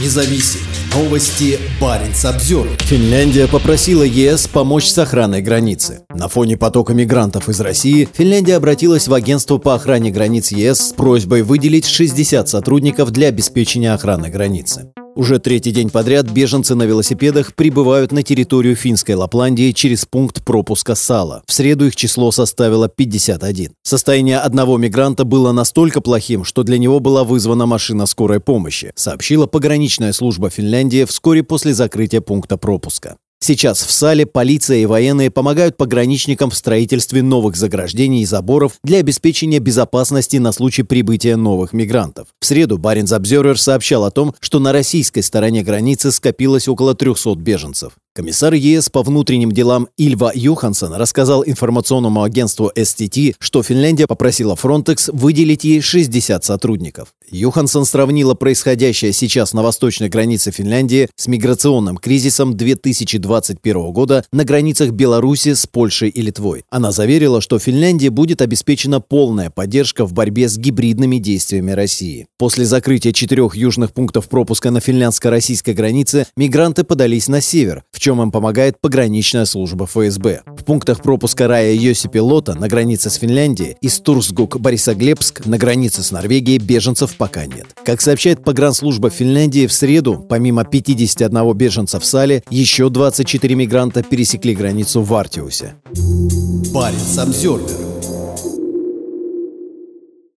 независим. Новости Баренц обзор. Финляндия попросила ЕС помочь с охраной границы. На фоне потока мигрантов из России Финляндия обратилась в агентство по охране границ ЕС с просьбой выделить 60 сотрудников для обеспечения охраны границы. Уже третий день подряд беженцы на велосипедах прибывают на территорию финской Лапландии через пункт пропуска Сала. В среду их число составило 51. Состояние одного мигранта было настолько плохим, что для него была вызвана машина скорой помощи, сообщила пограничная служба Финляндии вскоре после закрытия пункта пропуска. Сейчас в Сале полиция и военные помогают пограничникам в строительстве новых заграждений и заборов для обеспечения безопасности на случай прибытия новых мигрантов. В среду Баренц Обзервер сообщал о том, что на российской стороне границы скопилось около 300 беженцев. Комиссар ЕС по внутренним делам Ильва Юхансон рассказал информационному агентству STT, что Финляндия попросила Frontex выделить ей 60 сотрудников. Юхансон сравнила происходящее сейчас на восточной границе Финляндии с миграционным кризисом 2021 года на границах Беларуси с Польшей и Литвой. Она заверила, что Финляндии будет обеспечена полная поддержка в борьбе с гибридными действиями России. После закрытия четырех южных пунктов пропуска на финляндско-российской границе мигранты подались на север, в чем им помогает пограничная служба ФСБ. В пунктах пропуска Рая Йосипи Лота на границе с Финляндией и Стурсгук Борисоглебск на границе с Норвегией беженцев пока нет. Как сообщает погранслужба Финляндии, в среду, помимо 51 беженца в Сале, еще 24 мигранта пересекли границу в Артиусе. Баренц обзор.